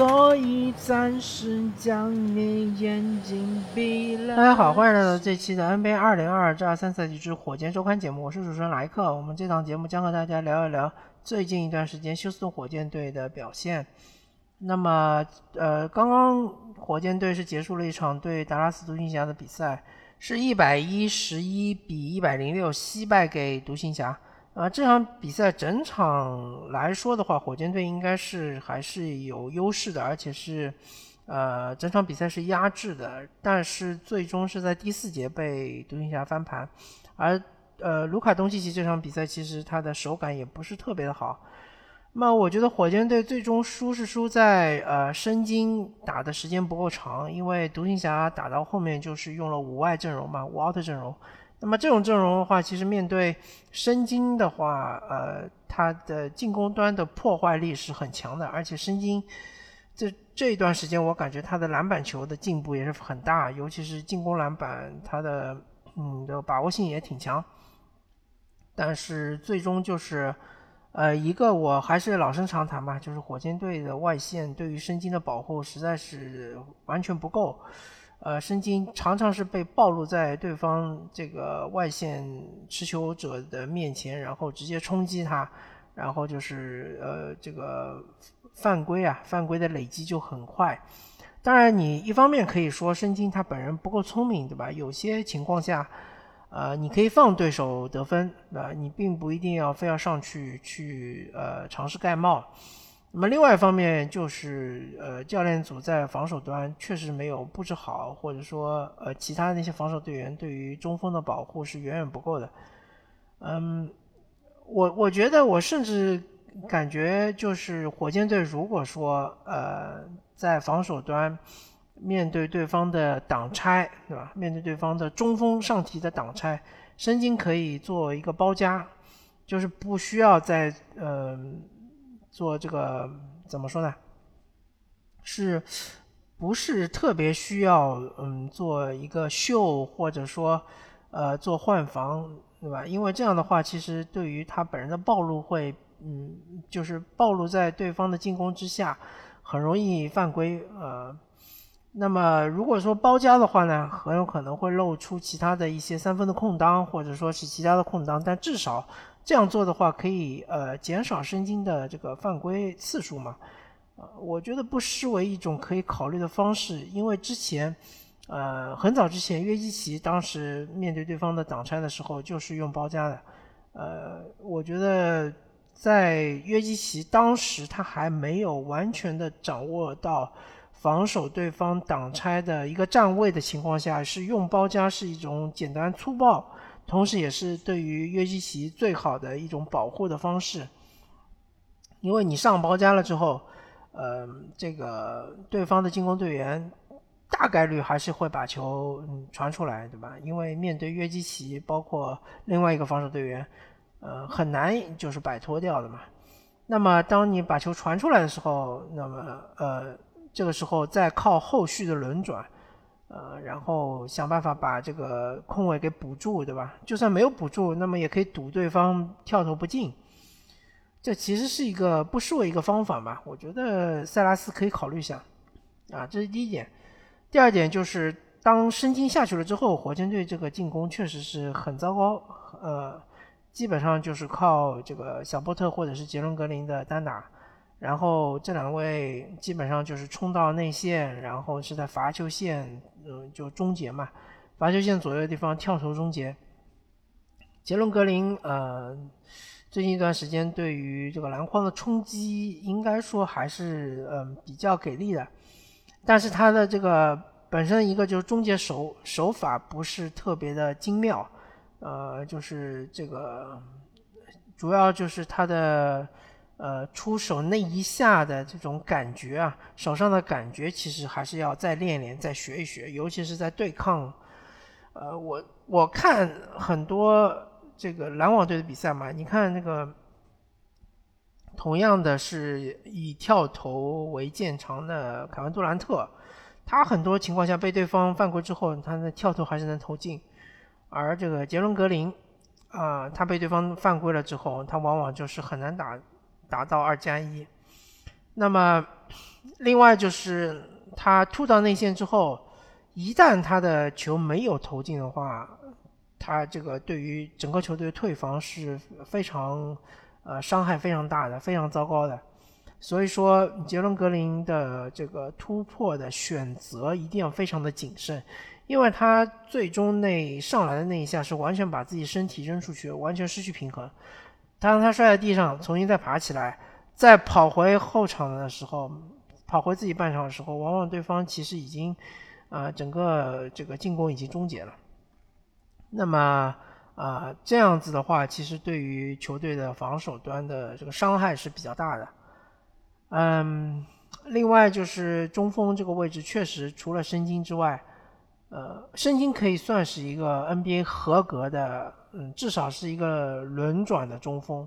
所以暂时将你眼睛闭了。大家好，欢迎来到这期的 NBA 二零二二至二三赛季之火箭周刊节目，我是主持人莱克。我们这档节目将和大家聊一聊最近一段时间休斯顿火箭队的表现。那么，呃，刚刚火箭队是结束了一场对达拉斯独行侠的比赛，是一百一十一比一百零六惜败给独行侠。啊，这场比赛整场来说的话，火箭队应该是还是有优势的，而且是，呃，整场比赛是压制的，但是最终是在第四节被独行侠翻盘，而呃，卢卡东契奇这场比赛其实他的手感也不是特别的好。那我觉得火箭队最终输是输在呃申京打的时间不够长，因为独行侠打到后面就是用了五外阵容嘛，五 out 阵容。那么这种阵容的话，其实面对申京的话，呃，他的进攻端的破坏力是很强的，而且申京这这一段时间，我感觉他的篮板球的进步也是很大，尤其是进攻篮板，他的嗯的把握性也挺强。但是最终就是，呃，一个我还是老生常谈吧，就是火箭队的外线对于申京的保护实在是完全不够。呃，申京常常是被暴露在对方这个外线持球者的面前，然后直接冲击他，然后就是呃这个犯规啊，犯规的累积就很快。当然，你一方面可以说申京他本人不够聪明，对吧？有些情况下，呃，你可以放对手得分，对吧？你并不一定要非要上去去呃尝试盖帽。那么另外一方面就是，呃，教练组在防守端确实没有布置好，或者说，呃，其他那些防守队员对于中锋的保护是远远不够的。嗯，我我觉得我甚至感觉就是火箭队如果说，呃，在防守端面对对方的挡拆，对吧？面对对方的中锋上提的挡拆，申京可以做一个包夹，就是不需要在，嗯。做这个怎么说呢？是不是特别需要嗯做一个秀，或者说呃做换防，对吧？因为这样的话，其实对于他本人的暴露会嗯就是暴露在对方的进攻之下，很容易犯规呃。那么如果说包夹的话呢，很有可能会露出其他的一些三分的空当，或者说是其他的空当，但至少。这样做的话，可以呃减少申京的这个犯规次数嘛？呃，我觉得不失为一种可以考虑的方式。因为之前，呃，很早之前约基奇当时面对对方的挡拆的时候，就是用包夹的。呃，我觉得在约基奇当时他还没有完全的掌握到防守对方挡拆的一个站位的情况下，是用包夹是一种简单粗暴。同时，也是对于约基奇最好的一种保护的方式，因为你上包夹了之后，呃，这个对方的进攻队员大概率还是会把球嗯传出来，对吧？因为面对约基奇，包括另外一个防守队员，呃，很难就是摆脱掉的嘛。那么，当你把球传出来的时候，那么呃，这个时候再靠后续的轮转。呃，然后想办法把这个空位给补住，对吧？就算没有补住，那么也可以堵对方跳投不进。这其实是一个不失为一个方法吧？我觉得塞拉斯可以考虑一下。啊，这是第一点。第二点就是，当申京下去了之后，火箭队这个进攻确实是很糟糕。呃，基本上就是靠这个小波特或者是杰伦格林的单打。然后这两位基本上就是冲到内线，然后是在罚球线，嗯，就终结嘛，罚球线左右的地方跳投终结。杰伦格林，呃，最近一段时间对于这个篮筐的冲击，应该说还是嗯比较给力的，但是他的这个本身一个就是终结手手法不是特别的精妙，呃，就是这个主要就是他的。呃，出手那一下的这种感觉啊，手上的感觉其实还是要再练练、再学一学，尤其是在对抗。呃，我我看很多这个篮网队的比赛嘛，你看那个同样的是以跳投为见长的凯文杜兰特，他很多情况下被对方犯规之后，他的跳投还是能投进，而这个杰伦格林啊，他被对方犯规了之后，他往往就是很难打。达到二加一，那么，另外就是他突到内线之后，一旦他的球没有投进的话，他这个对于整个球队退防是非常呃伤害非常大的，非常糟糕的。所以说，杰伦格林的这个突破的选择一定要非常的谨慎，因为他最终那上来的那一下是完全把自己身体扔出去，完全失去平衡。当他摔在地上，重新再爬起来。再跑回后场的时候，跑回自己半场的时候，往往对方其实已经，啊，整个这个进攻已经终结了。那么，啊，这样子的话，其实对于球队的防守端的这个伤害是比较大的。嗯，另外就是中锋这个位置，确实除了申京之外，呃，申京可以算是一个 NBA 合格的，嗯，至少是一个轮转的中锋。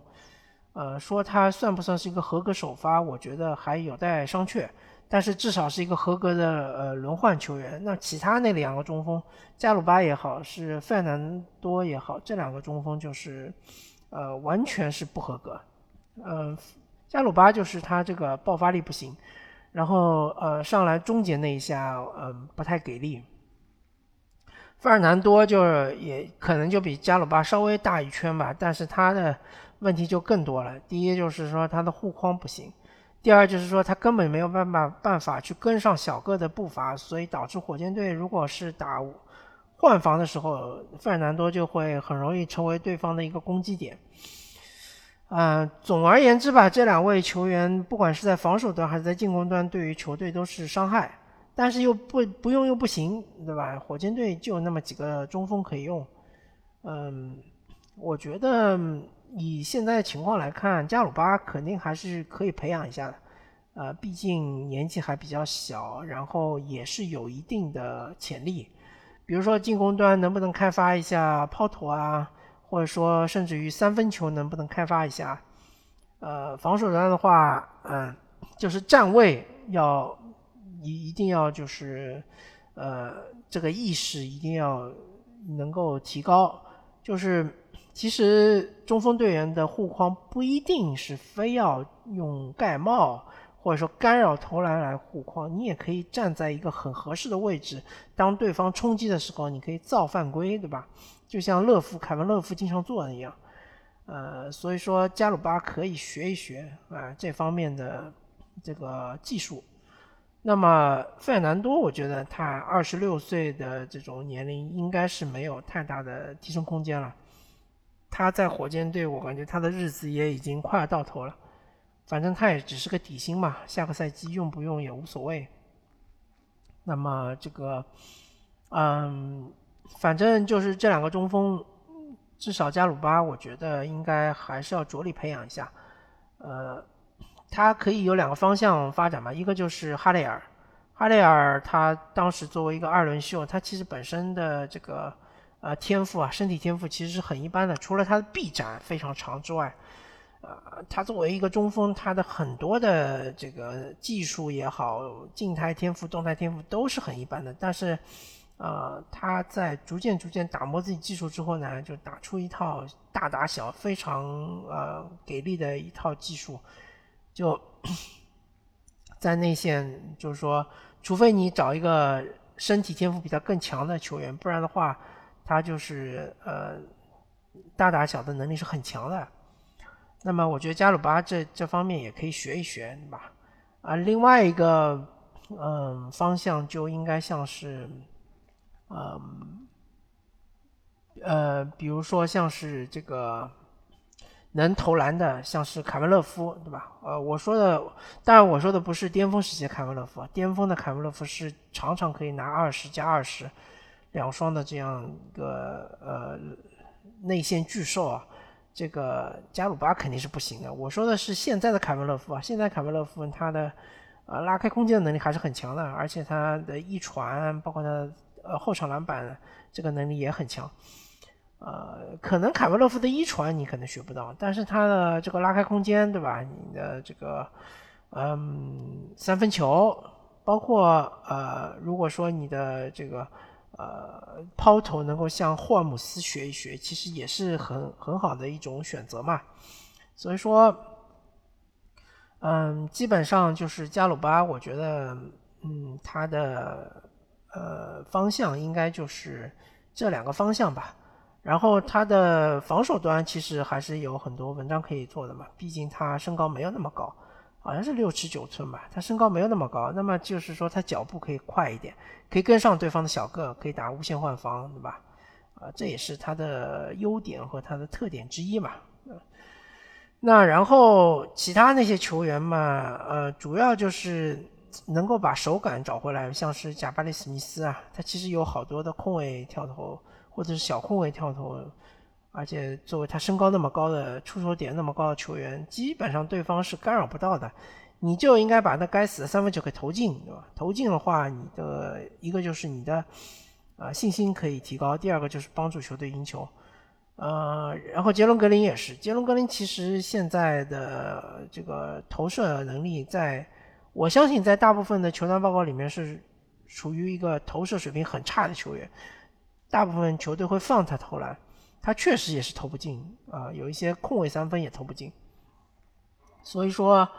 呃，说他算不算是一个合格首发，我觉得还有待商榷。但是至少是一个合格的呃轮换球员。那其他那两个中锋，加鲁巴也好，是费南多也好，这两个中锋就是，呃，完全是不合格。嗯，加鲁巴就是他这个爆发力不行，然后呃上来终结那一下，嗯，不太给力。费尔南多就是也可能就比加鲁巴稍微大一圈吧，但是他的。问题就更多了。第一就是说他的护框不行，第二就是说他根本没有办法办法去跟上小个的步伐，所以导致火箭队如果是打换防的时候，费尔南多就会很容易成为对方的一个攻击点。嗯，总而言之吧，这两位球员不管是在防守端还是在进攻端，对于球队都是伤害，但是又不不用又不行，对吧？火箭队就那么几个中锋可以用。嗯，我觉得。以现在的情况来看，加鲁巴肯定还是可以培养一下的，呃，毕竟年纪还比较小，然后也是有一定的潜力。比如说进攻端能不能开发一下抛投啊，或者说甚至于三分球能不能开发一下？呃，防守端的话，嗯，就是站位要一一定要就是，呃，这个意识一定要能够提高，就是。其实中锋队员的护框不一定是非要用盖帽或者说干扰投篮来护框，你也可以站在一个很合适的位置，当对方冲击的时候，你可以造犯规，对吧？就像勒夫凯文勒夫经常做的一样。呃，所以说加鲁巴可以学一学啊这方面的这个技术。那么费尔南多，我觉得他二十六岁的这种年龄应该是没有太大的提升空间了。他在火箭队，我感觉他的日子也已经快要到头了。反正他也只是个底薪嘛，下个赛季用不用也无所谓。那么这个，嗯，反正就是这两个中锋，至少加鲁巴，我觉得应该还是要着力培养一下。呃，他可以有两个方向发展嘛，一个就是哈雷尔，哈雷尔他当时作为一个二轮秀，他其实本身的这个。呃，天赋啊，身体天赋其实是很一般的。除了他的臂展非常长之外，呃，他作为一个中锋，他的很多的这个技术也好，静态天赋、动态天赋都是很一般的。但是，呃，他在逐渐逐渐打磨自己技术之后呢，就打出一套大打小非常呃给力的一套技术。就在内线，就是说，除非你找一个身体天赋比他更强的球员，不然的话。他就是呃大打小的能力是很强的，那么我觉得加鲁巴这这方面也可以学一学，对吧？啊，另外一个嗯方向就应该像是，嗯呃，比如说像是这个能投篮的，像是凯文勒夫，对吧？呃，我说的当然我说的不是巅峰时期的凯文勒夫，巅峰的凯文勒夫是常常可以拿二十加二十。两双的这样一个呃内线巨兽啊，这个加鲁巴肯定是不行的。我说的是现在的凯文勒夫啊，现在凯文勒夫他的呃拉开空间的能力还是很强的，而且他的一传，包括他的呃后场篮板这个能力也很强。呃，可能凯文勒夫的一传你可能学不到，但是他的这个拉开空间，对吧？你的这个嗯三分球，包括呃如果说你的这个。呃，抛投能够向霍尔姆斯学一学，其实也是很很好的一种选择嘛。所以说，嗯，基本上就是加鲁巴，我觉得，嗯，他的呃方向应该就是这两个方向吧。然后他的防守端其实还是有很多文章可以做的嘛，毕竟他身高没有那么高，好像是六尺九寸吧，他身高没有那么高，那么就是说他脚步可以快一点，可以跟上对方的小个，可以打无限换防，对吧？啊，这也是他的优点和他的特点之一嘛。那然后其他那些球员嘛，呃，主要就是能够把手感找回来，像是贾巴里史密斯啊，他其实有好多的空位跳投。或者是小空位跳投，而且作为他身高那么高的出手点那么高的球员，基本上对方是干扰不到的。你就应该把那该死的三分球给投进，对吧？投进的话，你的一个就是你的啊信心可以提高，第二个就是帮助球队赢球。呃，然后杰伦格林也是，杰伦格林其实现在的这个投射能力，在我相信在大部分的球探报告里面是处于一个投射水平很差的球员。大部分球队会放他投篮，他确实也是投不进啊，有一些空位三分也投不进。所以说，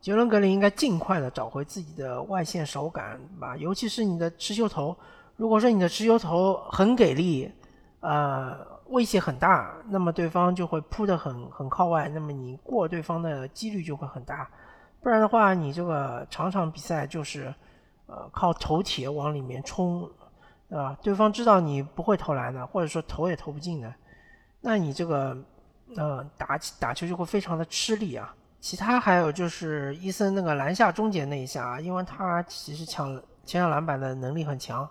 杰伦格林应该尽快的找回自己的外线手感吧，尤其是你的持球投，如果说你的持球投很给力，呃，威胁很大，那么对方就会扑得很很靠外，那么你过对方的几率就会很大。不然的话，你这个场场比赛就是呃靠投铁往里面冲。啊，对方知道你不会投篮的，或者说投也投不进的，那你这个，呃，打打球就会非常的吃力啊。其他还有就是伊森那个篮下终结那一下啊，因为他其实抢前场篮板的能力很强，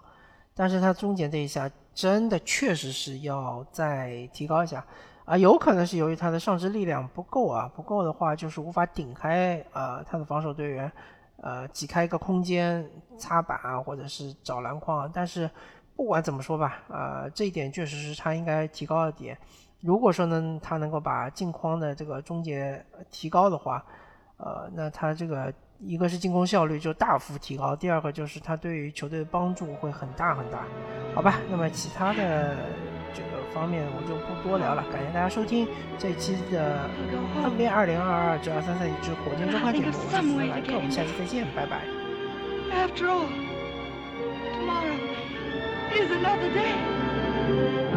但是他终结这一下真的确实是要再提高一下啊，有可能是由于他的上肢力量不够啊，不够的话就是无法顶开啊他的防守队员。呃，挤开一个空间擦板啊，或者是找篮筐。但是不管怎么说吧，呃，这一点确实是他应该提高的点。如果说呢，他能够把镜框的这个终结提高的话，呃，那他这个一个是进攻效率就大幅提高，第二个就是他对于球队的帮助会很大很大。好吧，那么其他的这个。方面我就不多聊了，感谢大家收听这一期的 NBA 二零二二至二三赛季之火箭周刊节目，我是福莱克，我们下期再见，拜拜。After all, tomorrow is another day.